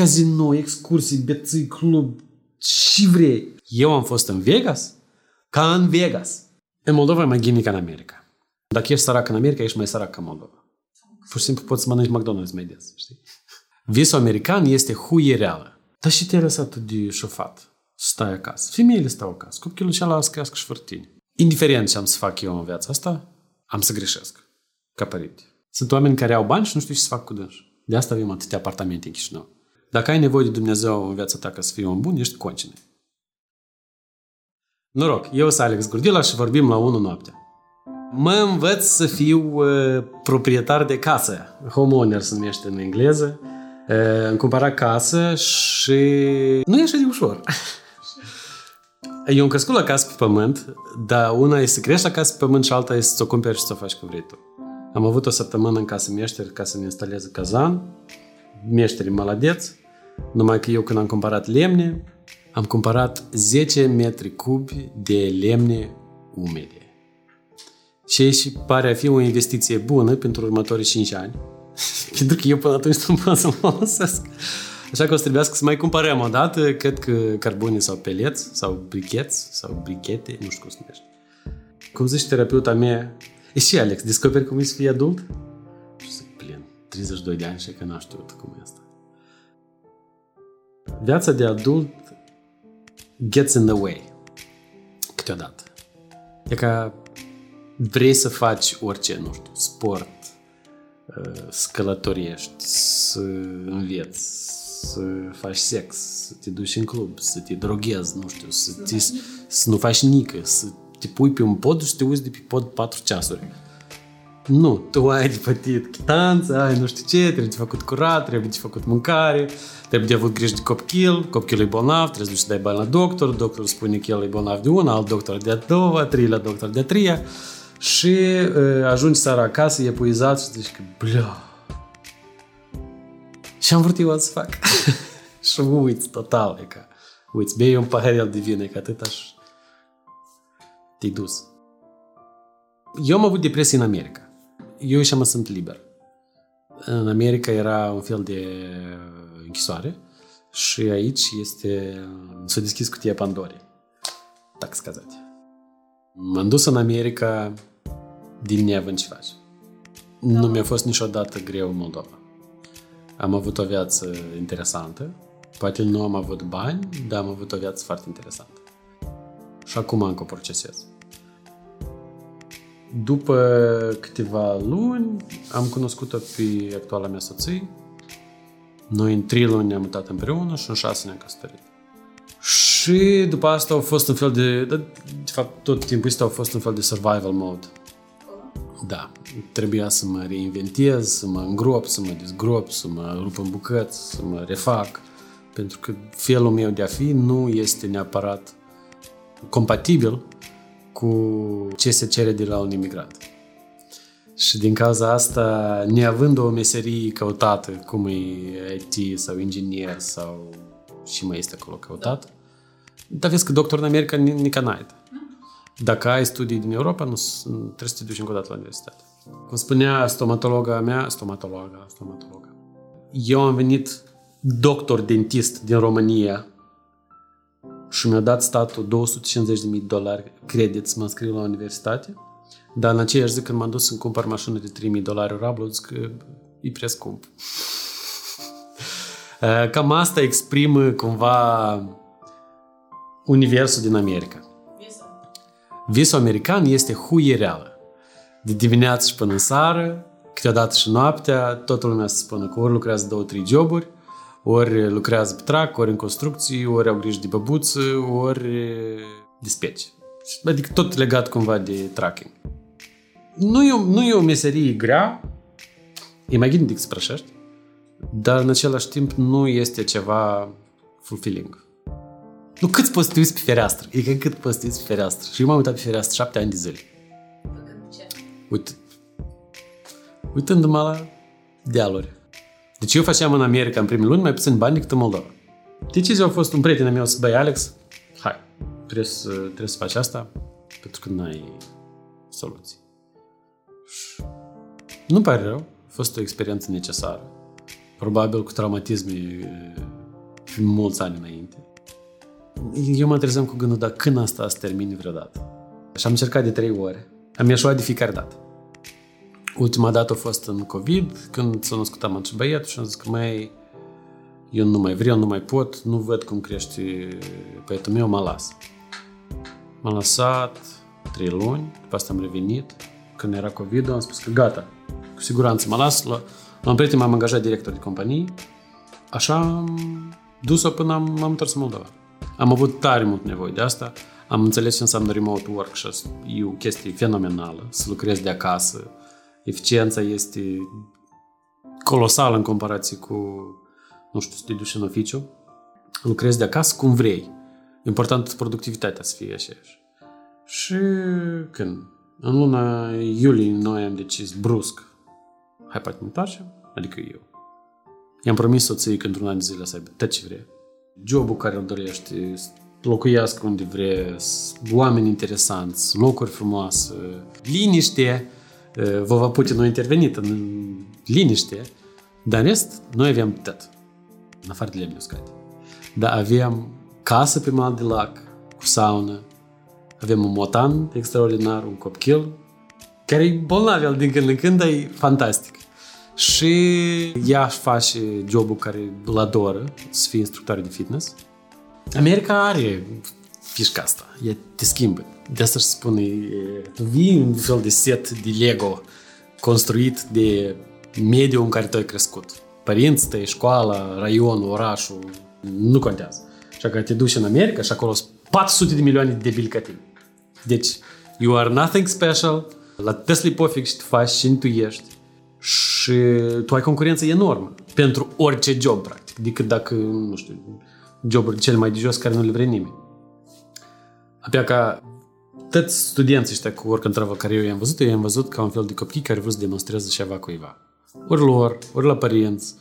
Casino, excursii, beții, club, și vrei. Eu am fost în Vegas ca în Vegas. În Moldova e mai ghinic ca în America. Dacă ești sărac în America, ești mai sărac ca în Moldova. Pur și simplu poți să mănânci McDonald's mai des, știi? Visul american este huie reală. Dar și te-ai lăsat de șofat. Stai acasă. Femeile stau acasă. Copilul și ala să crească și fărtini. Indiferent ce am să fac eu în viața asta, am să greșesc. Ca părinte. Sunt oameni care au bani și nu știu ce să fac cu dânsi. De asta avem atâtea apartamente în Chișinău. Dacă ai nevoie de Dumnezeu în viața ta ca să fii un bun, ești concine. Noroc, eu sunt Alex Gurdilaș și vorbim la 1 noaptea. Mă învăț să fiu uh, proprietar de casă. Homeowner se numește în engleză. Uh, îmi cumpărat casă și nu e așa de ușor. Eu am crescut la casă pe pământ, dar una e să crești la casă pe pământ și alta e să o cumperi și să o faci cum vrei tu. Am avut o săptămână în casă meșteri ca să-mi instaleze cazan. Meșterii maladeți. Numai că eu când am cumpărat lemne, am cumpărat 10 metri cubi de lemne umede. Și și pare a fi o investiție bună pentru următorii 5 ani. pentru că eu până atunci nu pot să mă folosesc. Așa că o să trebuiască să mai cumpărăm o dată, cred că carbone sau peleți, sau bricheți, sau brichete, nu știu cum se numește. Cum zice terapeuta mea, e și Alex, descoperi cum e să fii adult? Și zic, plin, 32 de ani și că n-am știut cum e asta. Viața de adult gets in the way. Câteodată. E ca vrei să faci orice, nu știu, sport, să călătoriești, să înveți, să faci sex, să te duci în club, să te droghezi, nu știu, să, te, să nu faci nică, să te pui pe un pod și să te uiți de pe pod 4 ceasuri. Nu, tu ai de plătit chitanță, ai nu știu ce, trebuie de făcut curat, trebuie de făcut mâncare, trebuie de avut grijă de copil, copilul e bolnav, trebuie să dai bani la doctor, doctorul spune că el e bolnav de una, alt doctor de a doua, treilea doctor de a treia și uh, ajungi seara acasă, epuizat și zici că, blea, și am vrut eu să fac. și uiți total, e ca, uiți, bei un paharel de vin, e ca atât aș te-ai dus. Eu am avut depresie în America Eu și mă sunt liber. În America era un fel de închisoare și aici este, s-a deschis cutia Pandore. Так сказать. M-am dus în America din neavând ce faci. Nu mi-a fost niciodată greu în Moldova. Am avut o viață interesantă. Poate nu am avut bani, dar am avut o viață foarte interesantă. Și acum încă o procesez. După câteva luni, am cunoscut-o pe actuala mea soție. Noi în trei luni ne-am mutat împreună și în șase ne-am căsătorit. Și după asta au fost un fel de... De, de fapt, tot timpul ăsta au fost un fel de survival mode. Da, trebuia să mă reinventez, să mă îngrop, să mă dezgrop, să mă rup în bucăți, să mă refac, pentru că felul meu de a fi nu este neapărat compatibil cu ce se cere de la un imigrant. Și din cauza asta, neavând o meserie căutată, cum e IT sau inginer sau și mai este acolo căutat, da. dar vezi că doctor în America nici n-ai. Dacă ai studii din Europa, nu trebuie să te duci încă o dată la universitate. Cum spunea stomatologa mea, stomatologa, stomatologa, eu am venit doctor dentist din România și mi-a dat statul 250.000 dolari credit să mă înscriu la universitate, dar în aceeași zi când m-am dus să cumpăr mașină de 3.000 dolari rablu, zic că e prea scump. Cam asta exprimă cumva universul din America. Visul american este huie reală. De dimineață și până în seară, câteodată și noaptea, toată lumea se spune că ori lucrează două, trei joburi, ori lucrează pe trac, ori în construcții, ori au grijă de băbuță, ori de speci. Adică tot legat cumva de tracking. Nu e, nu e o meserie grea, e mai gândit să prășești, dar în același timp nu este ceva fulfilling. Nu cât poți să te uiți pe fereastră. E că cât poți să te uiți pe fereastră. Și eu m-am uitat pe fereastră șapte ani de zile. Uite. Uitându-mă la dealuri. Deci eu făceam în America în primele luni mai puțin bani decât în Moldova. Decizia a fost un prieten meu să băi Alex, hai, trebuie să, trebuie să faci asta pentru că nu ai soluții. Și nu pare rău, a fost o experiență necesară. Probabil cu traumatisme mulți ani înainte. Eu mă trezeam cu gândul, dar când asta se termine vreodată? Și am încercat de trei ore. Am ieșuat de fiecare dată. Ultima dată a fost în COVID, când s-a născut am și băiatul și am zis că mai eu nu mai vreau, nu mai pot, nu văd cum crește băiatul meu, mă las. M-am lăsat trei luni, după asta am revenit. Când era COVID, am spus că gata, cu siguranță mă las. La, la un prieten m-am angajat director de companie. Așa am dus-o până am, m-am întors în Moldova. Am avut tare mult nevoie de asta. Am înțeles ce înseamnă remote work și e o chestie fenomenală, să lucrezi de acasă. Eficiența este colosală în comparație cu, nu știu, să te duci în oficiu. Lucrezi de acasă cum vrei. Important productivitatea să fie așa. Și când? În luna iulie noi am decis brusc hai poate ne întoarcem, adică eu. I-am promis soției că într-un an de zile să aibă tot ce vrea. Jobul care îl dorește, locuiască unde vrea, oameni interesanți, locuri frumoase, liniște. Vă va Putin a intervenit în liniște, dar în rest, noi aveam tot, în afară de lemne uscate. Dar aveam casă pe mal de lac, cu saună, avem un motan extraordinar, un copil, care e bolnav el din când în când, dar e fantastic. Și ea își face jobul care îl adoră, să fie instructoare de fitness. America are fișca asta, e te schimbă. De asta își spune, tu vii un fel de set de Lego construit de mediul în care tu ai crescut. Părinții tăi, școala, raionul, orașul, nu contează. Așa că te duci în America și acolo sunt 400 de milioane de debili ca tine. Deci, you are nothing special, la Tesla pofic și tu faci și tu ești și tu ai concurență enormă pentru orice job, practic, decât dacă, nu știu, joburi cele mai de jos care nu le vrei nimeni. Abia ca toți studenții ăștia cu oricând travă care eu i-am văzut, eu i-am văzut ca un fel de copii care vreau să demonstreze ceva cuiva. Ori lor, ori la părinți,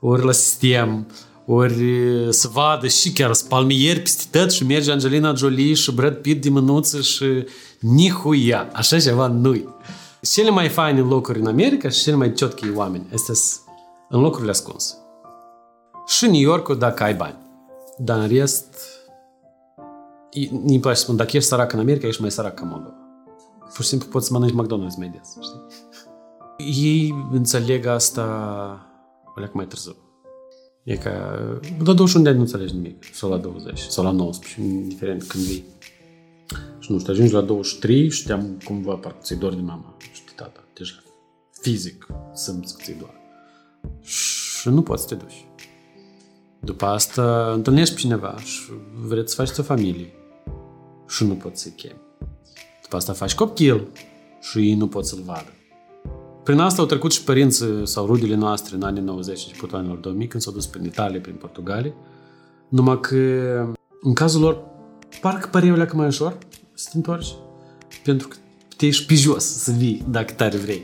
ori la sistem, ori să vadă și chiar spalmieri peste tot și merge Angelina Jolie și Brad Pitt de mânuță și nihuia. Așa ceva nu Cele mai faine locuri în America și cele mai ciotchi oameni este în locurile ascunse. Și New York dacă ai bani. Dar în rest, îmi place să spun, dacă ești sărac în America, ești mai sărac ca Moldova. Pur și simplu poți să mănânci McDonald's mai des, știi? Ei înțeleg asta o mai târziu. E ca... La 21 de ani nu înțelegi nimic. Sau la 20. Sau la 19. Indiferent când vii. Și nu știu, ajungi la 23 și te-am cumva parcă ți-i dor de mama și de tata. Deja. Fizic simți că ți-i dor. Și nu poți să te duci. După asta întâlnești pe cineva și vreți să faci o familie. Și nu poți să-i chemi. După asta faci copil și ei nu pot să-l vadă. Prin asta au trecut și părinții sau rudele noastre în anii 90 și începutul anilor 2000, când s-au dus prin Italia, prin Portugalia. Numai că, în cazul lor, parcă părea că mai ușor să te întorci. Pentru că te ești pe jos să vii dacă tare vrei.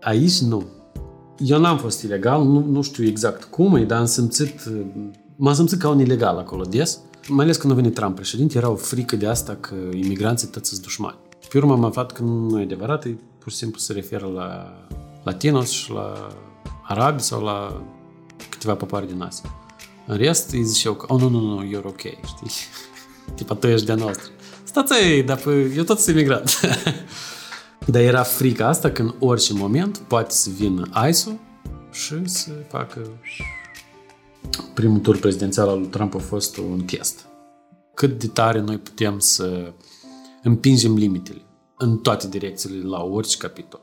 Aici nu. Eu n-am fost ilegal, nu, nu știu exact cum e, dar am simțit, m-am simțit ca un ilegal acolo des. Mai ales când a venit Trump președinte, era o frică de asta că imigranții toți sunt dușmani. Pe urmă am aflat că nu e adevărat, e pur și simplu se referă la latinos și la arabi sau la câteva popoare din Asia. În rest, îi ziceau că, oh, nu, nu, nu, you're ok, știi? Tipa, tu ești de noastră. Stați ei, dar păi, eu tot sunt imigrant. dar era frica asta că în orice moment poate să vină ISO și să facă... Primul tur prezidențial al lui Trump a fost un test. Cât de tare noi putem să împingem limitele în toate direcțiile, la orice capitol.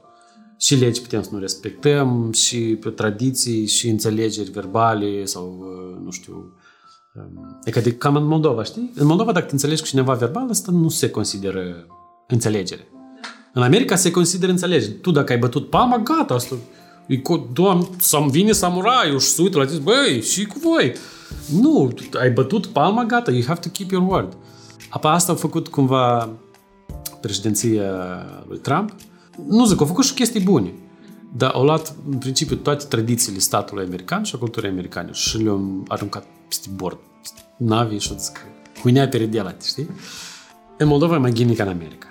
Și legi putem să nu respectăm, și pe tradiții, și înțelegeri verbale sau, uh, nu știu, um, e ca de cam în Moldova, știi? În Moldova, dacă te înțelegi cu cineva verbal, asta nu se consideră înțelegere. În America se consideră înțelegere. Tu dacă ai bătut palma, gata, asta e cu, doamne, să-mi vine samuraiul și să uită la tine, băi, și cu voi. Nu, ai bătut palma, gata, you have to keep your word. Apa asta a făcut cumva președinția lui Trump, nu zic, au făcut și chestii bune, dar au luat, în principiu, toate tradițiile statului american și a culturii americane și le-au aruncat peste bord, navi și zic, huinea переделать, știi? În Moldova e mai ghini ca în America.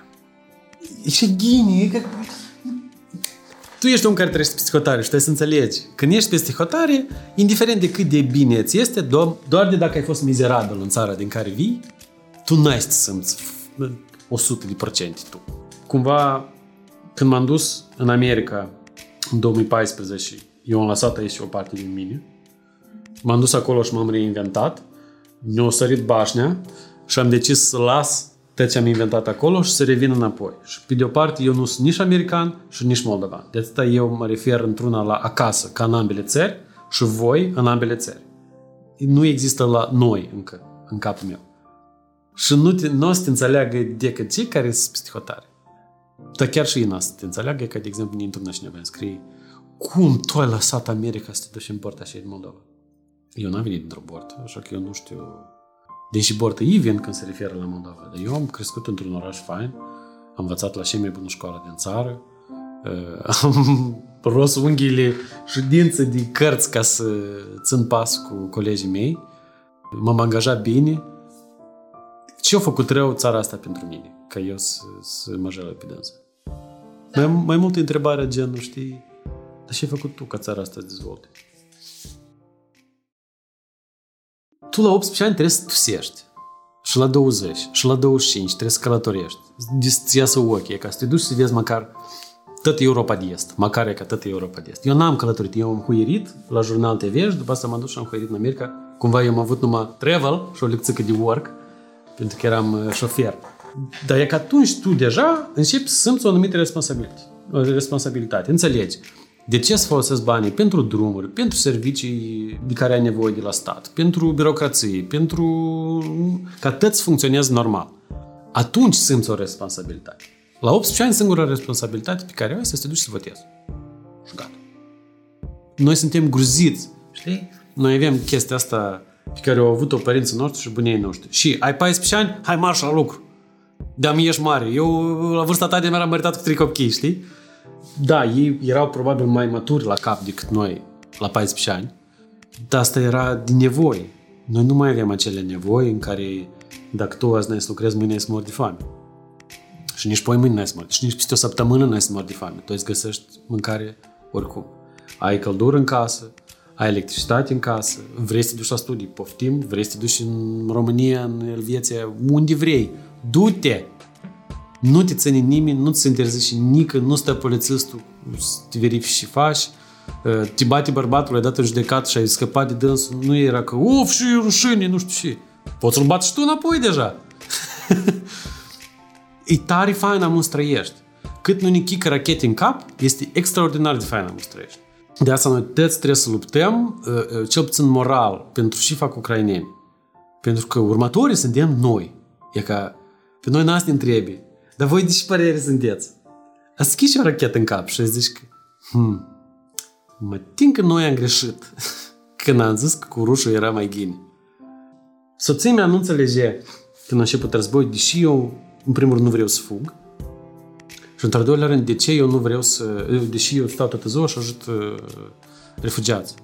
E și ghini, e că... tu ești un care trăiește peste hotare și trebuie să înțelegi. Când ești peste hotare, indiferent de cât de bine îți este, doar de dacă ai fost mizerabil în țara din care vii, tu n-ai să simți 100 de procente tu. Cumva, când m-am dus în America în 2014, eu am lăsat aici o parte din mine, m-am dus acolo și m-am reinventat, mi-a sărit bașnea și am decis să las tot ce am inventat acolo și să revin înapoi. Și pe de o parte eu nu sunt nici american și nici moldovan. De atâta eu mă refer într-una la acasă, ca în ambele țări și voi în ambele țări. Nu există la noi încă, în capul meu. Și nu, te, nu o să te înțeleagă decât cei care sunt peste hotare. Dar chiar și ei nu o să te înțeleagă, că, de exemplu, ne întâlnă cineva îmi scrie cum tu ai lăsat America să te duci în porta și în Moldova? Eu n-am venit dintr-o portă, așa că eu nu știu Deși ei vin când se referă la Moldova. Dar eu am crescut într-un oraș fain, am învățat la cea mai bună școală din țară, uh, am ros unghiile și dință de cărți ca să țin pas cu colegii mei, m-am angajat bine. Ce a făcut rău țara asta pentru mine? Ca eu să, să mă jelă pe dânsă. Mai, mai multe întrebare genul, știi, dar ce ai făcut tu ca țara asta să dezvolte? Tu la 18 ani trebuie să tusești. Și la 20, și la 25 trebuie să călătorești. Să iasă ochii, ca să te duci să vezi măcar tot Europa de Est, măcar e ca tot Europa de Est. Eu n-am călătorit, eu am huierit la Jurnal TV și după asta m-am dus și am huierit în America. Cumva eu am avut numai travel și o lecție de work, pentru că eram uh, șofer. Dar e că atunci tu deja începi să simți o anumită responsabilitate. O responsabilitate. Înțelegi? De ce să folosesc banii? Pentru drumuri, pentru servicii de care ai nevoie de la stat, pentru birocrație, pentru ca tot să funcționeze normal. Atunci simți o responsabilitate. La 18 ani, singura responsabilitate pe care o ai să te duci să votezi. Și gata. Noi suntem gruziți, știi? Noi avem chestia asta pe care au avut-o părinții noștri și bunii noștri. Și ai 14 ani, hai marș la lucru. De-am ești mare. Eu, la vârsta ta de mi-am măritat cu trei copii, știi? Da, ei erau probabil mai maturi la cap decât noi la 14 ani, dar asta era din nevoie. Noi nu mai avem acele nevoi în care dacă tu azi n-ai să lucrezi, mâine ai să mori de foame. Și nici poi mâine n-ai să mori. Și nici peste o săptămână n-ai să mori de foame. Tu îți găsești mâncare oricum. Ai căldură în casă, ai electricitate în casă, vrei să te duci la studii, poftim, vrei să te duci în România, în Elveția, unde vrei. Du-te! Nu te ține nimeni, nu ți interzice nică, nu stă polițistul să te verifici și faci. Uh, te bate bărbatul, ai dat în judecat și ai scăpat de dânsul. Nu era că, uf, și rușine, nu știu ce. Poți să-l bați și tu înapoi deja. e tare fain am trăiești. Cât nu ne chică rachete în cap, este extraordinar de fain am trăiești. De asta noi toți trebuie să luptăm, uh, uh, cel puțin moral, pentru și fac ucraineni. Pentru că următorii suntem noi. E ca pe noi n-ați ne întrebi. Dar voi de ce părere sunteți? A schiși o rachetă în cap și zici că hmm, mă tin că noi am greșit când am zis că cu rușul era mai ghini. Soția mea nu înțelege când a început război, deși eu, în primul rând, nu vreau să fug. Și într-al doilea rând, de ce eu nu vreau să... Deși eu stau toată ziua și ajut uh, refugiați.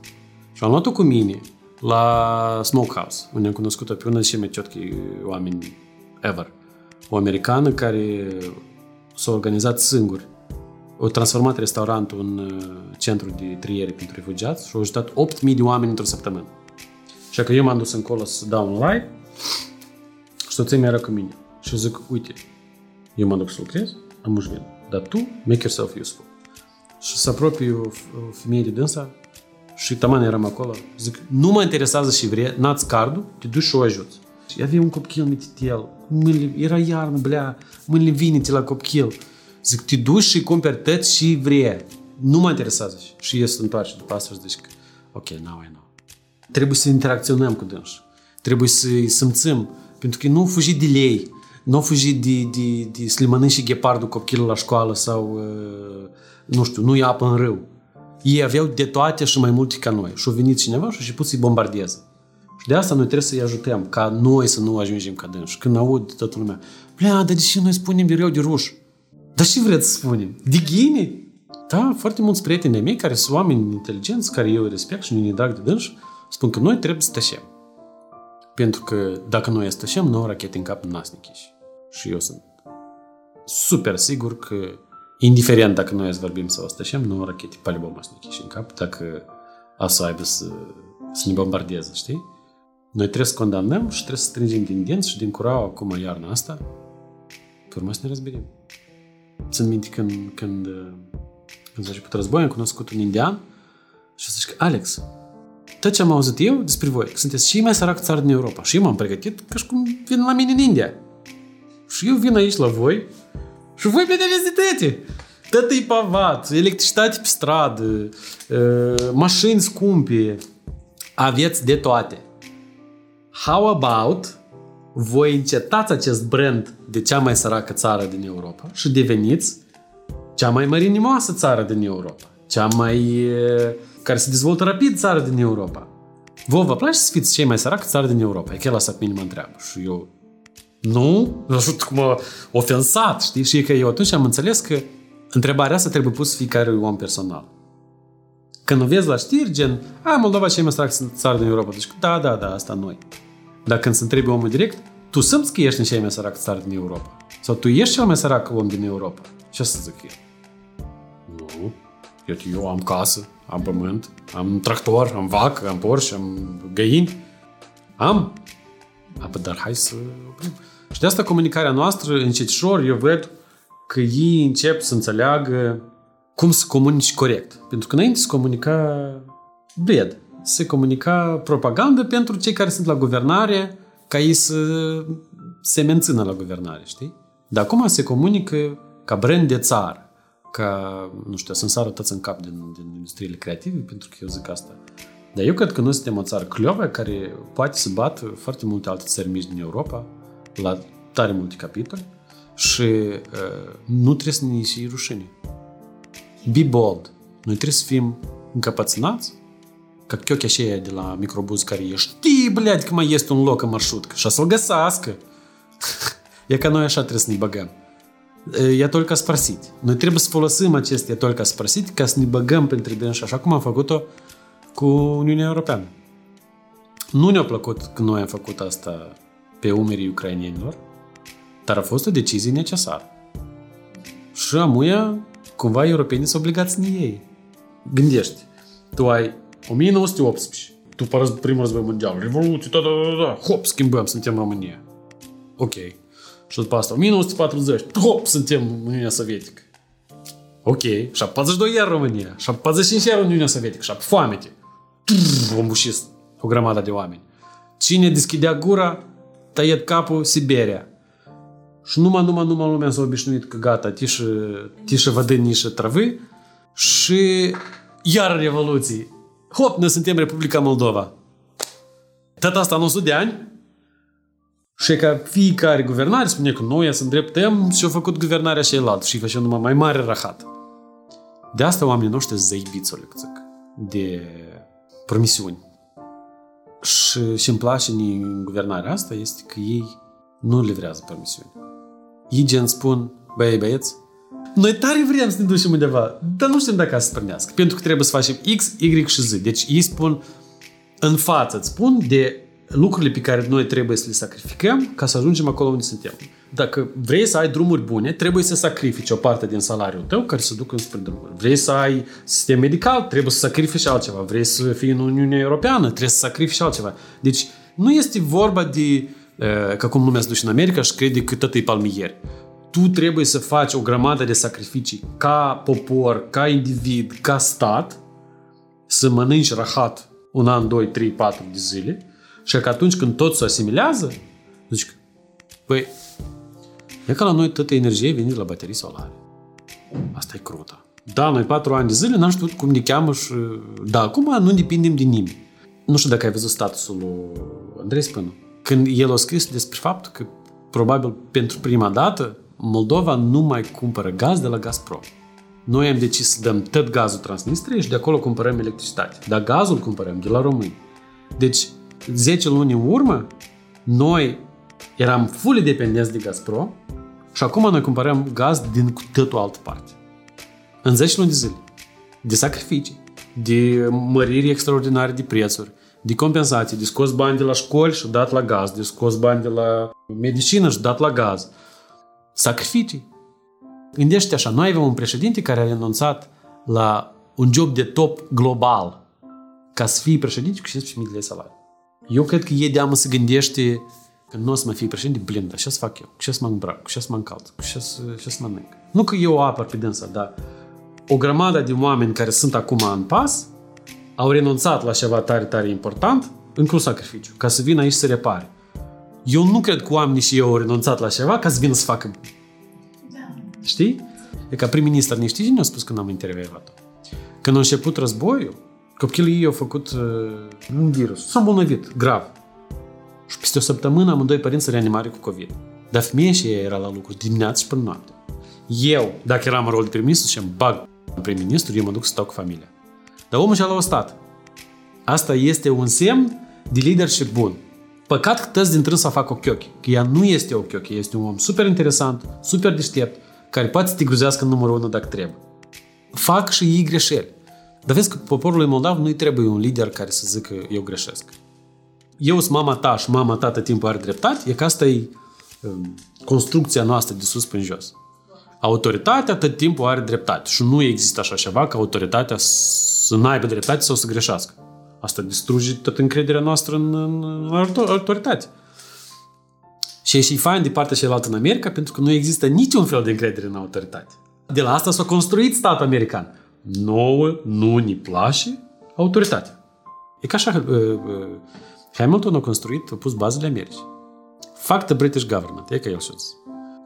Și am luat-o cu mine la Smokehouse, unde am cunoscut-o pe una dintre cei mai ciotchi oameni ever o americană care s-a organizat singur. O transformat restaurantul în uh, centru de triere pentru refugiați și a ajutat 8.000 de oameni într-o săptămână. Și că eu m-am dus încolo să dau un live și soția mea era cu mine. Și zic, uite, eu mă duc să lucrez, am uși vin. Dar tu, make yourself useful. Și să apropie o, o femeie de dânsa și taman eram acolo. Zic, nu mă interesează și vrei, n-ați cardul, te duci și o ajuți. Și avea un copil mititel, mâinile, era iarnă, blea, mâinile vinite la copil. Zic, te duci și cumperi tot și vrei. Nu mă interesează. Și ies să întoarce după asta și zic, ok, now I know. Trebuie să interacționăm cu dânsi. Trebuie să-i simțim. Pentru că nu fugi de lei. Nu fugi de, de, de să le mănânci ghepardul copilul la școală sau, uh, nu știu, nu ia apă în râu. Ei aveau de toate și mai multe ca noi. Și au venit cineva și a început să-i bombardeze. Și de asta noi trebuie să-i ajutăm, ca noi să nu ajungem ca dânsi. Când aud toată lumea, plea, dar de ce noi spunem mereu de ruș? Dar ce vreți să spunem? De ghine? Da, foarte mulți prieteni mei care sunt oameni inteligenți, care eu respect și nu ne drag de dânsi, spun că noi trebuie să tășem. Pentru că dacă noi stășem, nouă rachete în cap n-ați Și eu sunt super sigur că indiferent dacă noi îți vorbim sau stășem, nu rachete palibom o să ne în cap, dacă a să aibă să, să ne bombardeze, știi? Noi trebuie să condamnăm și trebuie să strângem din dinți și din curau acum iarna asta, pe urmă să ne răzbirim. Țin minte când, când, când s-a început războiul, am cunoscut un indian și a zis că Alex, tot ce am auzit eu despre voi, că sunteți cei mai sărac țară din Europa. Și eu m-am pregătit ca și cum vin la mine în India. Și eu vin aici la voi și voi mi vizitete. Tot e pavat, electricitate pe stradă, mașini scumpe, aveți de toate. How about voi încetați acest brand de cea mai săracă țară din Europa și deveniți cea mai mărinimoasă țară din Europa, cea mai care se dezvoltă rapid țară din Europa. Vă vă place să fiți cei mai săraci țară din Europa? E chiar asta pe mine mă întreabă. Și eu, nu? Nu știu cum a ofensat, știi? Și e că eu atunci am înțeles că întrebarea asta trebuie pusă fiecare om personal. Când o vezi la știri, gen, a, Moldova cei mai săraci țară din Europa. Deci, da, da, da, asta noi. Dar când se întrebe omul direct, tu simți că ești în cei mai sărac țară din Europa? Sau tu ești cel mai sărac om din Europa? Ce să zic eu? Nu. Eu am casă, am pământ, am tractor, am vacă, am Porsche, am găini. Am. Apă, dar hai să oprim. Și de asta comunicarea noastră, încetșor, eu văd că ei încep să înțeleagă cum să comunici corect. Pentru că înainte se comunica bled. Se comunica propagandă pentru cei care sunt la guvernare ca ei să se mențină la guvernare, știi? Dar acum se comunică ca brand de țară ca, nu știu, să-mi sară toți în cap din, din industriile creative, pentru că eu zic asta. Dar eu cred că noi suntem o țară cleovă care poate să bată foarte multe alte țări mici din Europa la tare multe capitole și uh, nu trebuie să ne ieși rușine. Be bold. Noi trebuie să fim încăpățânați ca chiochea aceea de la microbuz care e știi, blядь, că mai este un loc în marșrutcă și să-l găsească. e ca noi așa trebuie să ne băgăm я только спросить. Noi trebuie să folosim acest я только спросить ca să ne băgăm printre dânsi, așa cum am făcut-o cu Uniunea Europeană. Nu ne-a plăcut că noi am făcut asta pe umerii ucrainienilor, dar a fost o decizie necesară. Și amuia, cumva, europenii sunt obligați în ei. Gândești, tu ai 1918, tu primul război mondial, revoluție, da, da, da, da, hop, schimbăm, suntem România. Ok. Și după asta, 1940, hop, suntem Uniunea Sovietică. Ok, și 42 iar România, și 45 iar Uniunea Sovietică, și foamete. Vom bușit o grămadă de oameni. Cine deschidea gura, tăiet capul Siberia. Și numai, numai, numai lumea s-a obișnuit că gata, tișă, tișă vădă nișă travă și iar revoluții. Hop, noi suntem Republica Moldova. Tot asta în 100 de ani, și ca fiecare guvernare spune că noi să îndreptăm și au făcut guvernarea și elaltă și făceam numai mai mare rahat. De asta oamenii noștri zăibiți, o zic, de promisiuni. Și ce îmi place în guvernarea asta este că ei nu livrează promisiuni. Ei gen spun, băi băieți, noi tare vrem să ne ducem undeva, dar nu știm dacă să prânească, pentru că trebuie să facem X, Y și Z. Deci ei spun în față, îți spun de lucrurile pe care noi trebuie să le sacrificăm ca să ajungem acolo unde suntem. Dacă vrei să ai drumuri bune, trebuie să sacrifici o parte din salariul tău care să ducă spre drumuri. Vrei să ai sistem medical, trebuie să sacrifici altceva. Vrei să fii în Uniunea Europeană, trebuie să sacrifici altceva. Deci nu este vorba de ca cum lumea se duce în America și crede că tot e palmieri. Tu trebuie să faci o grămadă de sacrificii ca popor, ca individ, ca stat, să mănânci rahat un an, doi, trei, patru de zile și că atunci când tot se asimilează, zici, păi, e ca la noi toată energie vine de la baterii solare. Asta e crută. Da, noi patru ani de zile n-am știut cum ne cheamă și... Da, acum nu depindem de nimeni. Nu știu dacă ai văzut statusul lui Andrei Spânu. Când el a scris despre faptul că probabil pentru prima dată Moldova nu mai cumpără gaz de la Gazprom. Noi am decis să dăm tot gazul Transnistria și de acolo cumpărăm electricitate. Dar gazul cumpărăm de la români. Deci 10 luni în urmă, noi eram fully dependenți de Gazprom și acum noi cumpărăm gaz din cu totul altă parte. În 10 luni de zile. De sacrificii, de măriri extraordinare de prețuri, de compensații, de scos bani de la școli și dat la gaz, de scos bani de la medicină și dat la gaz. Sacrificii. Gândește așa, noi avem un președinte care a renunțat la un job de top global ca să fie președinte cu 15.000 de salariu. Eu cred că e de amă să gândește că nu o să mă fie președinte, blin, dar ce să fac eu? Cu ce să mă îmbrac? Cu ce să mă încalț? Cu ce să, ce să mănânc? Nu că eu o apăr pe dânsa, dar o grămadă de oameni care sunt acum în pas au renunțat la ceva tare, tare important, încă un sacrificiu, ca să vină aici să repare. Eu nu cred că oamenii și eu au renunțat la ceva ca să vină să facă... Da. Știi? E ca prim-ministru, nu știi cine a spus când am intervievat-o? Când a început războiul, copilul ei au făcut uh, un virus, s-a îmbolnăvit, grav. Și peste o săptămână amândoi părinți să reanimare cu COVID. Dar femeia și ea era la lucru dimineața și până noapte. Eu, dacă eram în rol de prim-ministru, și îmi bag prim-ministru, eu mă duc să stau cu familia. Dar omul și-a luat stat. Asta este un semn de leadership bun. Păcat că tăți din să fac o chiochi. Că ea nu este o chiochi, este un om super interesant, super deștept, care poate să te gruzească în numărul 1 dacă trebuie. Fac și ei greșeli. Dar vezi că poporului moldav nu-i trebuie un lider care să zică eu greșesc. Eu sunt mama ta și mama ta tot timpul are dreptate, e că asta e um, construcția noastră de sus până jos. Autoritatea tot timpul are dreptate și nu există așa ceva ca autoritatea să n-aibă dreptate sau să greșească. Asta distruge tot încrederea noastră în, în autoritate. Și e și fain de partea cealaltă în America pentru că nu există niciun fel de încredere în autoritate. De la asta s-a construit statul american. Nouă nu ne place autoritatea. E ca așa, uh, uh, Hamilton a construit, a pus bazele Americii. Fact the British government, e ca el și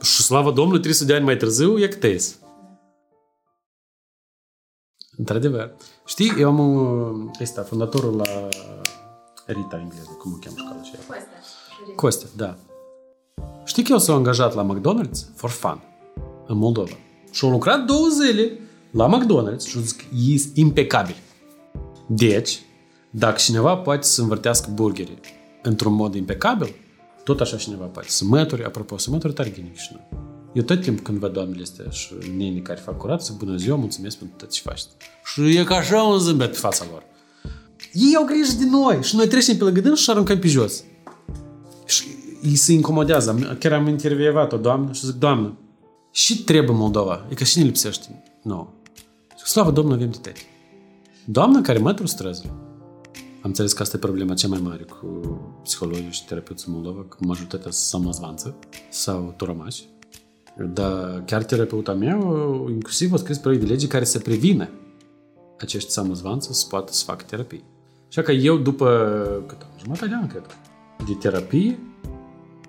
Și slavă Domnului, 300 de ani mai târziu, e că Într-adevăr. Știi, eu am un, ăsta, fondatorul la Rita engleză, cum o cheamă școala aceea? Costea. Costea, da. Știi că eu s-am angajat la McDonald's for fun în Moldova. Și am lucrat două zile la McDonald's și zic, e impecabil. Deci, dacă cineva poate să învârtească burgerii într-un mod impecabil, tot așa cineva poate să mături, apropo, să mături tare ghinic și noi. Eu tot timpul când văd doamnele astea și nenii care fac curat, să bună ziua, mulțumesc pentru tot ce faci. Și e ca așa un zâmbet pe fața lor. Ei au grijă de noi și noi trecem pe lângă dâns și aruncăm pe jos. Și îi se incomodează. Chiar am intervievat o doamnă și zic, doamnă, și trebuie Moldova. E că și ne lipsește nouă. Zic, slavă Domnului, avem de tăi. Doamna care mă străzi. Am înțeles că asta e problema cea mai mare cu psihologii și terapeuții în Moldova, că majoritatea sunt samazvanță sau torămași. Dar chiar terapeuta mea, inclusiv, a scris proiect de lege care să prevină acești samazvanță să poată să facă terapie. Așa că eu, după cât am jumătate de an, cred, de terapie,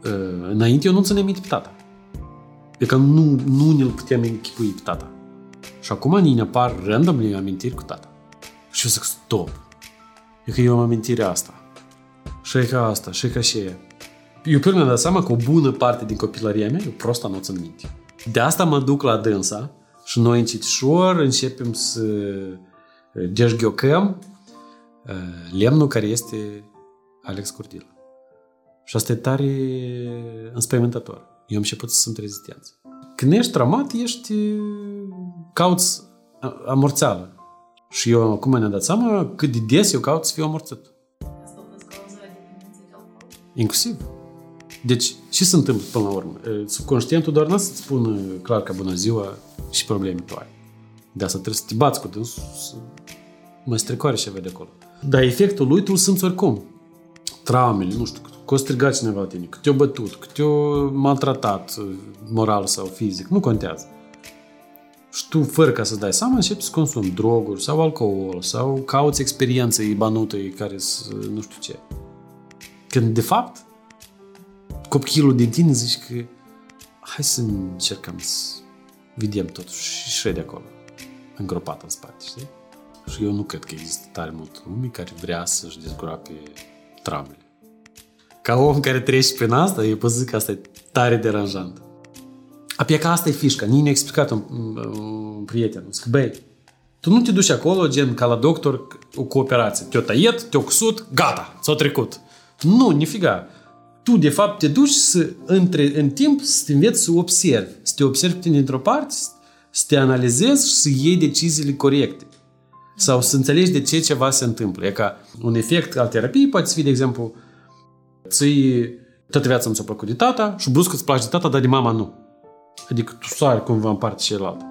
ă, înainte eu nu ținem minte pe tata. E că nu, nu ne-l putem închipui pe tata. Și acum ne apar random amintiri cu tata. Și eu zic, stop. E că eu am amintirea asta. Și e ca asta, și e ca și e. Eu până mi-am dat seama că o bună parte din copilăria mea, eu prosta nu țin minte. De asta mă duc la dânsa și noi încetișor începem să deșghiocăm lemnul care este Alex Curdila. Și asta e tare înspăimântător. Eu am început să sunt rezistență. Când ești traumat, ești... cauți amorțeală. Și eu acum ne-am dat seama cât de des eu caut să fiu amorțit. Asta a fost cauza Inclusiv. Deci, ce se întâmplă până la urmă? Subconștientul doar nu să-ți spună clar că bună ziua și probleme tu ai. De asta trebuie să te bați cu dânsul, să mă strecoare și de acolo. Dar efectul lui tu îl simți oricum. Traumele, nu știu, că o strigat cineva la tine, că te-a bătut, că te-a maltratat moral sau fizic, nu contează. Și tu, fără ca să dai seama, începi să consumi droguri sau alcool sau cauți experiențe banută care nu știu ce. Când, de fapt, copilul din tine zici că hai să încercăm să vedem totuși și de acolo, îngropat în spate, știi? Și eu nu cred că există tare mult lume care vrea să-și dezgroape traumele. Ca om care trece prin asta, eu pot zic că asta e tare deranjant. Apoi că asta e fișca. Nici ne-a explicat un, un prieten. Zic, băi, tu nu te duci acolo, gen, ca la doctor, cu operație. Te-o tăiet, te-o cusut, gata, s-a trecut. Nu, nifiga tu, de fapt, te duci să, între, în timp să te înveți să observi. Să te observi tine dintr-o parte, să te analizezi și să iei deciziile corecte. Sau să înțelegi de ce ceva se întâmplă. E ca un efect al terapiei poate fi, de exemplu, ții toată viața nu ți-a plăcut de tata și brusc îți place de tata, dar de mama nu. Adică tu sari cumva în partea cealaltă.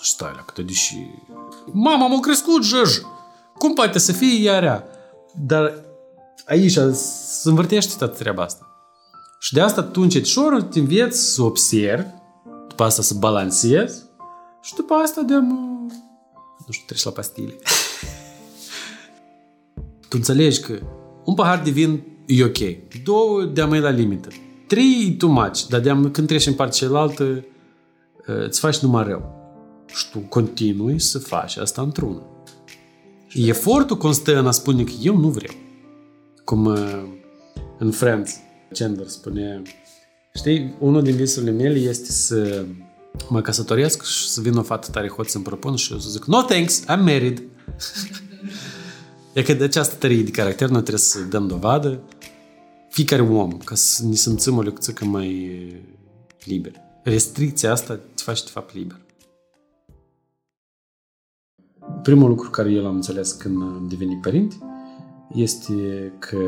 Și stai la câte deși... Mama, m-a crescut, Jăj! Cum poate să fie ea rea? Dar aici se învârtește toată treaba asta. Și de asta tu încetșor te înveți să observi, după asta să balancezi și după asta de nu știu, treci la pastile. tu înțelegi că un pahar de vin e ok. Două de mai la limită. Trei e too much, dar de când treci în partea cealaltă îți faci numai rău. Și tu continui să faci asta într-una. Efortul constă în a spune că eu nu vreau. Cum în Friends, Chandler spune, știi, unul din visurile mele este să mă căsătoresc și să vină o fată tare hot să-mi propun și eu să zic, no thanks, I'm married. e că de această tărie de caracter noi trebuie să dăm dovadă fiecare om, ca să ne simțim o lecție mai liber. Restricția asta te face de fapt liber. Primul lucru care eu l-am înțeles când am devenit părinte este că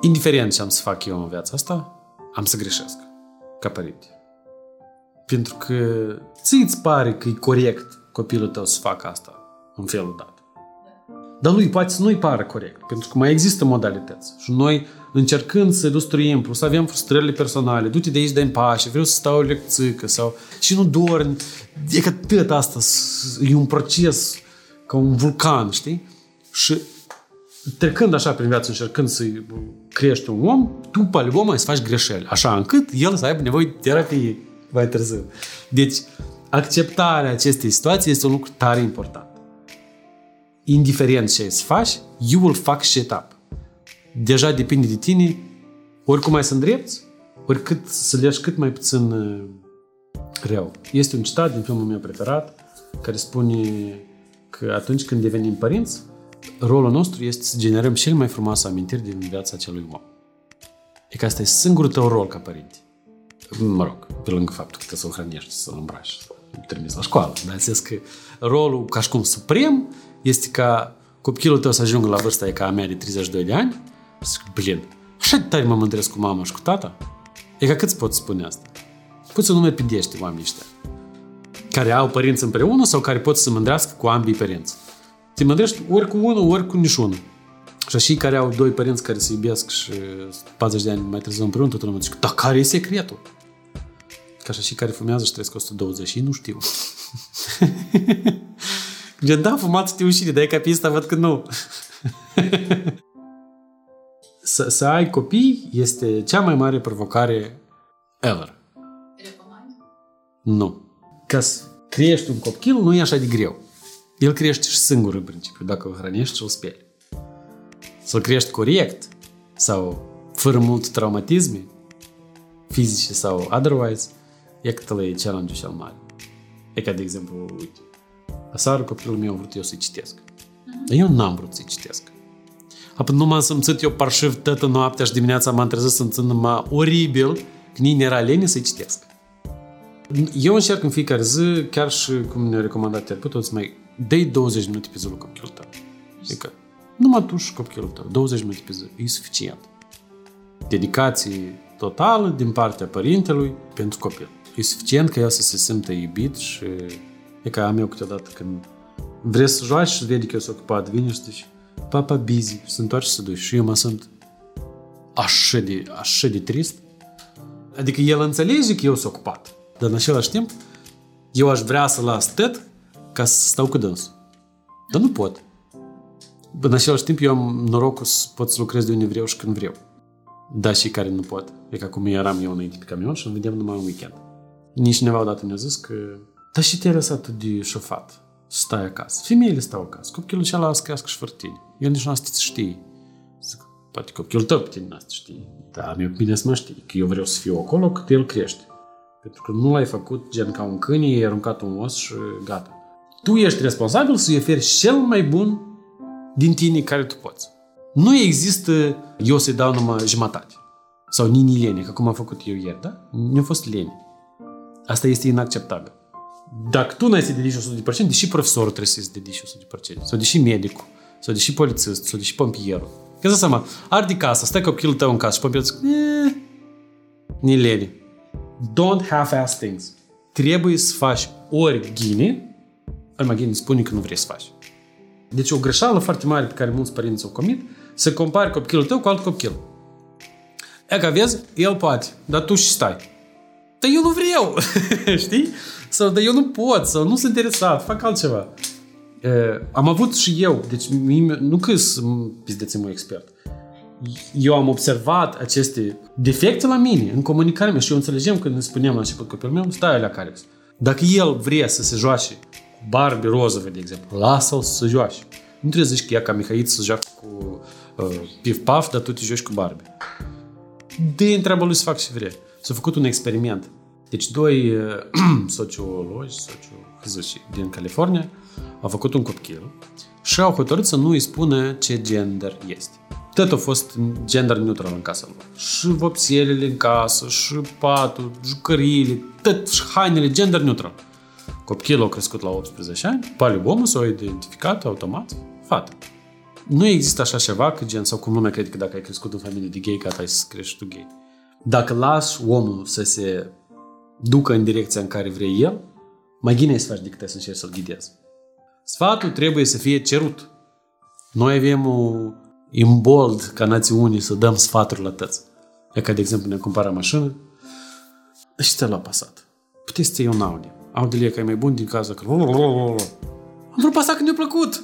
indiferent ce am să fac eu în viața asta, am să greșesc ca părinte. Pentru că ți îți pare că e corect copilul tău să facă asta în felul dat. Dar lui poate să nu-i pară corect, pentru că mai există modalități. Și noi, încercând să ilustruim, plus avem frustrările personale, du-te de aici de în pașe, vreau să stau o lecțică sau... Și nu dormi. E că tot asta e un proces ca un vulcan, știi? Și trecând așa prin viață, încercând să crești un om, tu, pe om, mai să faci greșeli, așa încât el să aibă nevoie de terapie mai târziu. Deci, acceptarea acestei situații este un lucru tare important. Indiferent ce să faci, you will fuck shit up. Deja depinde de tine, oricum ai să îndrepți, oricât să le cât mai puțin uh, rău. Este un citat din filmul meu preferat care spune că atunci când devenim părinți, rolul nostru este să generăm cel mai frumoase amintiri din viața acelui om. E că asta e singurul tău rol ca părinte mă rog, pe lângă faptul că trebuie să-l hrănești, să-l îmbraci, să-l trimiți la școală. Dar zis că rolul, ca și cum suprem, este ca copilul tău să ajungă la vârsta e ca a mea de 32 de ani, și zic, blin, așa de tare mă mândresc cu mama și cu tata. E ca cât îți pot spune asta? Poți să nu mai pidește oamenii ăștia care au părinți împreună sau care pot să se mândrească cu ambii părinți. Te mândrești ori cu unul, ori cu niciunul. Și și care au doi părinți care se iubesc și 40 de ani mai târziu împreună, totul lumea zice, dar care e secretul? Ca așa și care fumează și trăiesc 120 și nu știu. Gen, da, fumat știu și de ca pista, văd că nu. să, să ai copii este cea mai mare provocare ever. Recomand? Nu. Ca să crești un copil nu e așa de greu. El crește și singur în principiu, dacă îl hrănești și îl speli. Să-l crești corect sau fără mult traumatisme fizice sau otherwise, e că e challenge cel mare. E ca, de exemplu, uite, aseară copilul meu a vrut eu să-i citesc. Dar eu n-am vrut să-i citesc. Apoi nu m-am simțit eu parșiv toată noaptea și dimineața m-am trezit să-mi numai oribil că nici era lene să-i citesc. Eu încerc în fiecare zi, chiar și cum ne-a recomandat terapeutul, să mai dai 20 minute pe zi la copilul tău. Adică, numai tu și copilul tău, 20 minute pe zi, e suficient. Dedicație totală din partea părintelui pentru copil e suficient ca el să se simtă iubit și e ca am eu câteodată când vrei să joaci și vede că eu sunt ocupat, vine și zici, papa busy, se întoarce să duci și eu mă sunt așa de, așa de trist. Adică el înțelege că eu sunt ocupat, dar în același timp eu aș vrea să las tot ca să stau cu dânsul. Dar nu pot. În același timp eu am norocul să pot să lucrez de unde vreau și când vreau. Dar și care nu pot. E ca cum eram eu înainte pe camion și îmi vedeam numai un weekend. Nici cineva odată mi-a zis că dar și te-ai lăsat de șofat stai acasă. Femeile stau acasă. Copilul ăla să crească și fără tine. El nici nu asta să știi. Zic, poate copilul tău pe tine nu asta știi. Dar mi-e bine să mă știi. Că eu vreau să fiu acolo cât el crește. Pentru că nu l-ai făcut gen ca un câine, i-ai aruncat un os și gata. Tu ești responsabil să-i oferi cel mai bun din tine care tu poți. Nu există eu să-i dau numai jumătate. Sau nini lene, ca cum am făcut eu ieri, da? Nu a fost lene. Asta este inacceptabil. Dacă tu n-ai să dedici 100%, deși profesorul trebuie să-ți dedici 100%, sau deși medicul, sau deși polițist, sau deși pompierul. Că să seama, arde casa, stai copilul tău în casă și pompierul zic, ni lene. Don't half-ass things. Trebuie să faci ori ghine, ori mai ghine spune că nu vrei să faci. Deci o greșeală foarte mare pe care mulți părinți o comit, să compari copilul tău cu alt copil. E că vezi, el poate, dar tu și stai. Dar eu nu vreau, știi? Sau, dar eu nu pot, sau nu sunt interesat, fac altceva. E, am avut și eu, deci nu că sunt pizdețe expert. Eu am observat aceste defecte la mine, în comunicarea mea și eu înțelegem când ne spuneam la început copilul meu, stai la care. Dacă el vrea să se joace cu Barbie rozovă, de exemplu, lasă-l să se joace. Nu trebuie să zici că ea ca Mihaiț să joacă cu uh, pif-paf, dar tu te joci cu Barbie. De întreabă lui să fac ce vrea. S-a făcut un experiment. Deci doi uh, sociologi, sociologi din California au făcut un copil și au hotărât să nu îi spună ce gender este. Tot a fost gender neutral în casa lor. Și vopselele în casă, și patul, jucăriile, tot, și hainele, gender neutral. Copilul a crescut la 18 ani, palibomul s-a identificat automat fată. Nu există așa ceva că gen, sau cum lumea crede că dacă ai crescut în familie de gay, gata, ai să crești tu gay. Dacă lași omul să se ducă în direcția în care vrei el, mai bine să faci decât să încerci să-l ghidezi. Sfatul trebuie să fie cerut. Noi avem o imbold ca națiuni să dăm sfaturi la tăți. E ca, de exemplu, ne cumpără mașină și ți-a luat pasat. Puteți să iei un Audi Audi e că e mai bun din cauza că... Am vrut pasat că ne-a plăcut.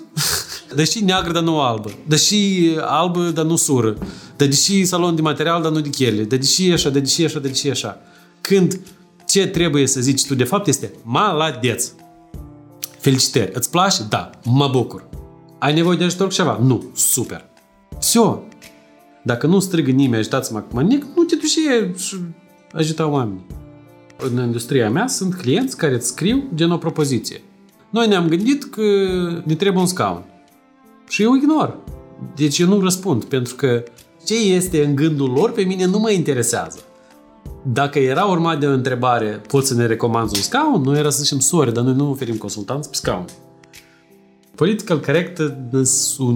Deși neagră, dar nu albă. Deși albă, dar nu sură. Deși salon de material, dar nu de chele. Deși așa, deși așa, deși așa. Când ce trebuie să zici tu de fapt este maladeț. Felicitări. Îți place? Da. Mă bucur. Ai nevoie de ajutor cu ceva? Nu. Super. Все. Dacă nu strigă nimeni, ajutați-mă cu manic, nu te duci și ajuta oamenii. În industria mea sunt clienți care îți scriu gen o propoziție. Noi ne-am gândit că ne trebuie un scaun. Și eu ignor. Deci eu nu răspund, pentru că ce este în gândul lor pe mine nu mă interesează. Dacă era urmat de o întrebare, poți să ne recomanzi un scaun? Nu era să zicem, sorry, dar noi nu oferim consultanți pe scaun. Political correct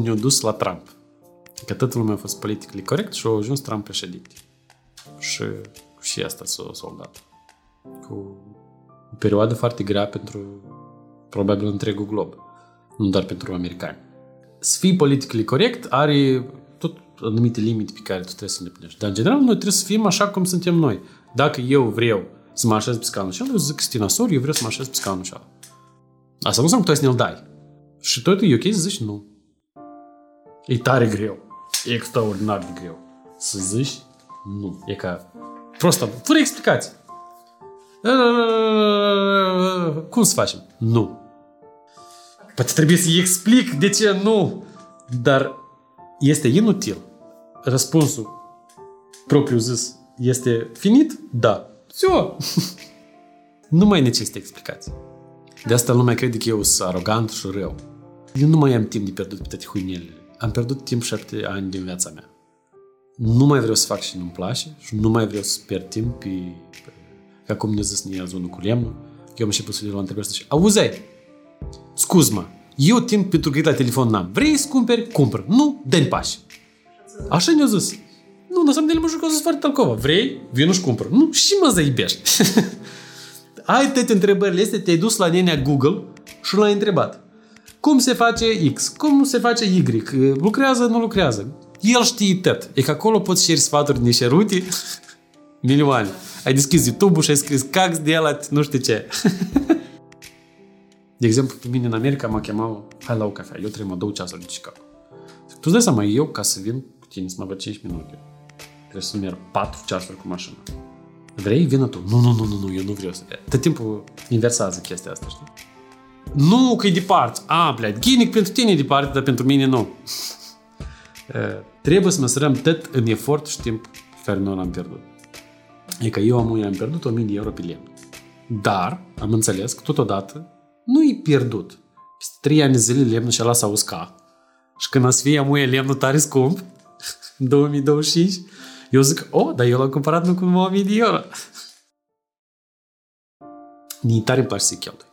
ne-a dus la Trump. Că toată lumea a fost politically corect și a ajuns Trump președinte. Și, și asta s-a soldat. Cu o perioadă foarte grea pentru probabil întregul glob. Nu doar pentru americani. Să fii politically corect are tot anumite limite pe care tu trebuie să le punești. Dar, în general, noi trebuie să fim așa cum suntem noi. Dacă eu vreau să mă așez pe scaunul ăla, eu zic Cristina Sor, eu vreau să mă așez pe scaunul ăla. Asta nu înseamnă că tu să ne-l dai. Și tot e ok să zici nu. E tare greu. E extraordinar de greu. Să zici nu. E ca prost, fără explicații. Cum să facem? Nu. Poate trebuie să-i explic de ce nu. Dar este inutil. Răspunsul propriu zis este finit? Da. Все. nu mai necesită explicații. De asta lumea crede că eu sunt arogant și rău. Eu nu mai am timp de pierdut pe toate huinelele. Am pierdut timp șapte ani din viața mea. Nu mai vreau să fac și nu-mi place și nu mai vreau să pierd timp pe... că acum ne-a zis Neazunul cu lemnul, eu am început să le întrebări și auzi, scuz-mă, eu timp pentru gândit la telefon n-am. Vrei să cumperi? Cumpăr. Nu, dă-mi pași. Așa ne-a zis. Nu, în asemenea, mă jucă, zis foarte talcova. Vrei? Vino și cumpăr. Nu, și mă zăibești. Ai toate întrebările Este te-ai dus la nenea Google și l-ai întrebat. Cum se face X? Cum se face Y? Lucrează, nu lucrează? El știe tot. E că acolo poți șeri sfaturi niște rute milioane Ai deschis YouTube-ul și ai scris cax de el, nu știu ce. De exemplu, pe mine în America mă chemau, hai la o cafea, eu trebuie mă două ceasuri de Chicago. Tu îți dai seama, eu ca să vin cu tine să mă văd 5 minute, trebuie să merg 4 ceasuri cu mașina. Vrei? Vină tu. Nu, nu, nu, nu, nu, eu nu vreau să... Tot timpul inversează chestia asta, știi? Nu, că e departe. A, blядь, ghinic pentru tine e departe, dar pentru mine nu. Trebuie să măsărăm tot în efort și timp care noi l-am pierdut. E că eu am, am pierdut 1000 de euro pe lemn. Dar am înțeles că totodată nu e pierdut. Peste trei ani zile lemnul și-a lăsat usca. Și când o să fie amuie lemnul tare scump, 2025, eu zic, oh, dar eu l-am cumpărat nu cu 1000 de euro. Ni tare îmi place să cheltui.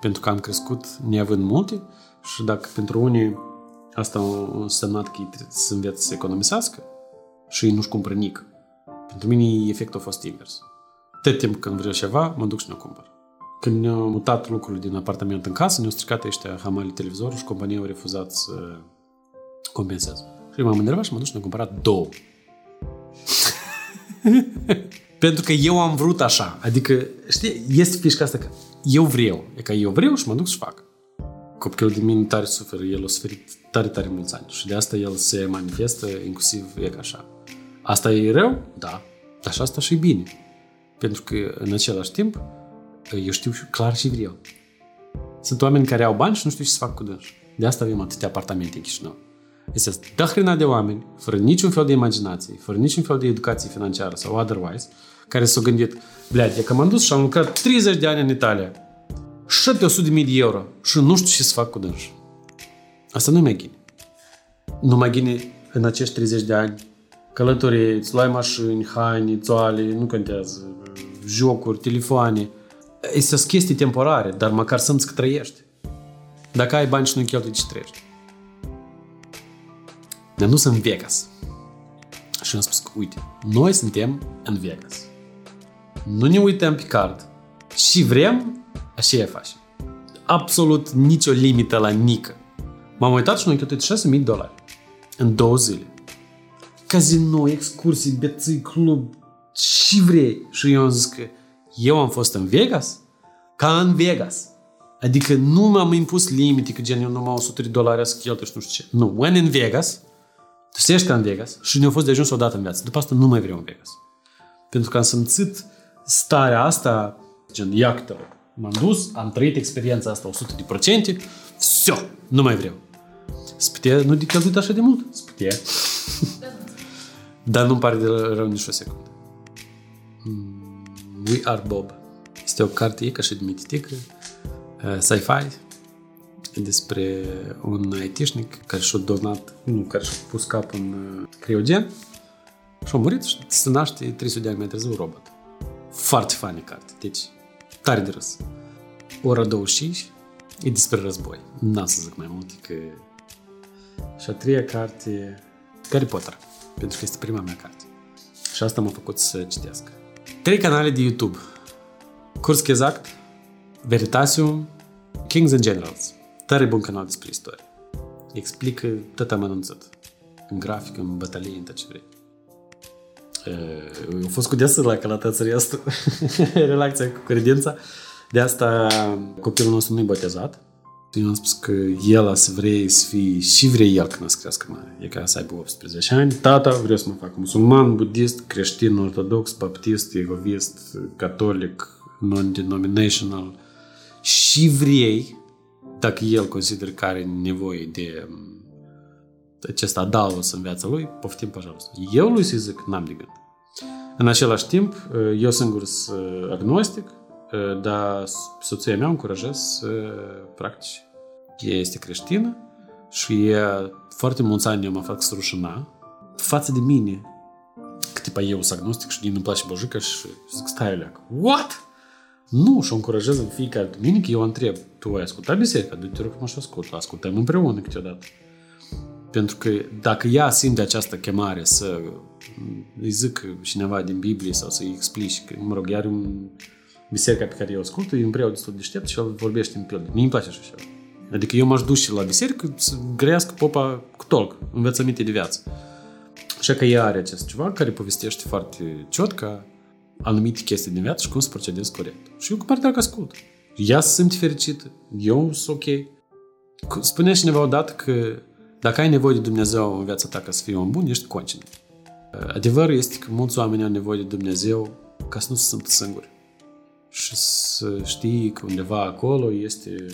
Pentru că am crescut neavând multe și dacă pentru unii asta a însemnat că ei trebuie să înveți să economisească și ei nu-și cumpără nic. Pentru mine efectul a fost invers. tot timpul când vreau ceva, mă duc și ne cumpăr. Când ne-au mutat lucrurile din apartament în casă, ne-au stricat ăștia hamali televizorul și compania au refuzat să compenseze. Și m-am enervat și m-am dus și ne-am cumpărat două. Pentru că eu am vrut așa. Adică, știi, este fișca asta că eu vreau. E că eu vreau și mă duc și fac. Copilul de mine tare suferă, el a suferit tare, tare mulți ani. Și de asta el se manifestă, inclusiv e ca așa. Asta e rău? Da. Dar și asta și e bine. Pentru că, în același timp, eu știu clar și vreau. Sunt oameni care au bani și nu știu ce să fac cu dânsi. De asta avem atâtea apartamente în Chișinău. Este dahrina de oameni, fără niciun fel de imaginație, fără niciun fel de educație financiară sau otherwise, care s-au gândit, blядь, e că m-am dus și am lucrat 30 de ani în Italia, 700 de mii de euro și nu știu ce să fac cu dânsi. Asta nu mai ghine. Nu mai ghine în acești 30 de ani călătorii, îți luai mașini, haine, toale, nu contează, jocuri, telefoane. Este chestii temporare, dar măcar simți că trăiești. Dacă ai bani și nu cheltui, ce trăiești? Ne-am dus în Vegas. Și am spus că, uite, noi suntem în Vegas. Nu ne uităm pe card. Și vrem, așa e facem. Absolut nicio limită la nică. M-am uitat și noi cheltuit 6.000 dolari. În două zile Casino, excursii, beții, club, și vrei. Și eu am zis că eu am fost în Vegas ca în Vegas. Adică nu m-am impus limite, că gen eu numai 100 de dolari să cheltuie și nu știu ce. Nu, when in Vegas, tu se ești ca în Vegas și ne-a fost de ajuns odată în viață. După asta nu mai vreau în Vegas. Pentru că am simțit starea asta, gen, iactă, m-am dus, am trăit experiența asta 100 de procente, все, nu mai vreau. Spite, nu de cheltuit așa de mult? Spite. Dar nu-mi pare de rău nici o secundă. We Are Bob. Este o carte ca și de mititică, uh, sci-fi, despre un aitișnic care și-a donat, nu, care și-a pus cap în uh, criogen și a murit și se naște 300 de ani mai târziu un robot. Foarte funny carte. Deci, tare de râs. Ora 25 e despre război. N-am să zic mai mult, că... Și a treia carte, Harry Potter, pentru că este prima mea carte. Și asta m-a făcut să citesc. Trei canale de YouTube. Curs exact, Veritasium, Kings and Generals. Tare bun canal despre istorie. Explică tot amănunțat. În grafic, în bătălie, în tot ce vrei. Eu fost cu deasă la călătățării asta, relația cu credința. De asta copilul nostru nu-i botezat. Eu am spus că el să vrei să fie și vrei el când să crească mare. E ca să aibă 18 ani. Tata vreau să mă fac musulman, budist, creștin, ortodox, baptist, egovist, catolic, non-denominational. Și vrei, dacă el consideră că are nevoie de acest adaos în viața lui, poftim, păjalostă. Eu lui să zic, n-am de gând. În același timp, eu singur sunt agnostic, dar soția mea încurajez să practici. Ea este creștină și ea foarte mulți ani eu mă fac să rușina față de mine. Că tipa eu sunt agnostic și nu-mi place băjuca și zic stai leac. What? Nu, și o încurajez în fiecare duminică, eu o întreb, tu ai ascultat biserica? Du-te rog mă și ascult, ascultăm împreună câteodată. Pentru că dacă ea simte această chemare să îi zic cineva din Biblie sau să-i explici, că, mă rog, iar un biserica pe care eu ascult, e un preot destul de deștept și el vorbește în pilde. Mie îmi place așa ceva. Adică eu m-aș duce la biserică să grăiască popa cu tolc, învățăminte de viață. Așa că ea are acest ceva care povestește foarte ciot ca anumite chestii din viață și cum să procedezi corect. Și eu cu partea că ascult. Ea se simte fericită, eu sunt ok. Spunea cineva odată că dacă ai nevoie de Dumnezeu în viața ta ca să fii om bun, ești concin. Adevărul este că mulți oameni au nevoie de Dumnezeu ca să nu se simtă singuri. Și să știi că undeva acolo este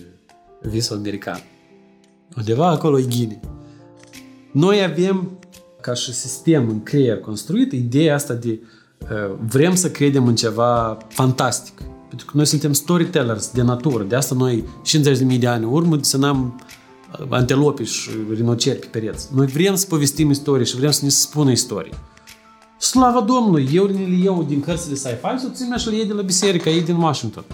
visul american. Undeva acolo e ghine. Noi avem ca și sistem în creier construit ideea asta de uh, vrem să credem în ceva fantastic. Pentru că noi suntem storytellers de natură. De asta noi 50.000 de ani în urmă desenam antelopi și rinoceri pe pereți. Noi vrem să povestim istorie și vrem să ne spună istorie. Slava Domnului! Eu le iau din cărțile sci-fi, soția mea și le iei de la biserică, ei din Washington.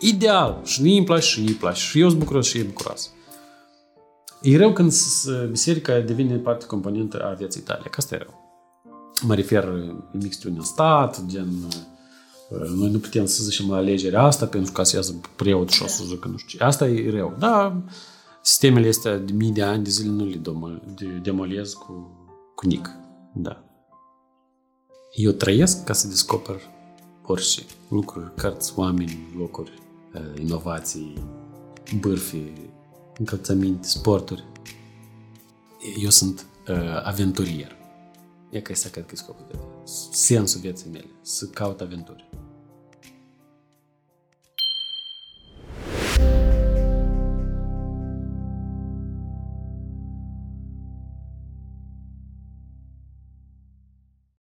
Ideal! Și mie îmi place și îi place. Și eu sunt bucuros și e bucuros. E rău când biserica devine parte componentă a vieții tale, că asta e rău. Mă refer, e mixtiune în stat, gen Noi nu putem să zicem la alegerea asta pentru ca să iasă preot și o să zică nu știu ce. Asta e rău. Da, sistemele astea de mii de ani de zile nu le demolez cu, cu nic. Da. Eu trăiesc ca să descoper orice lucruri, cărți, oameni, locuri, inovații, bârfi, încălțăminte, sporturi. Eu sunt uh, aventurier. E că asta cred că e scopul de sensul vieții mele, să caut aventuri.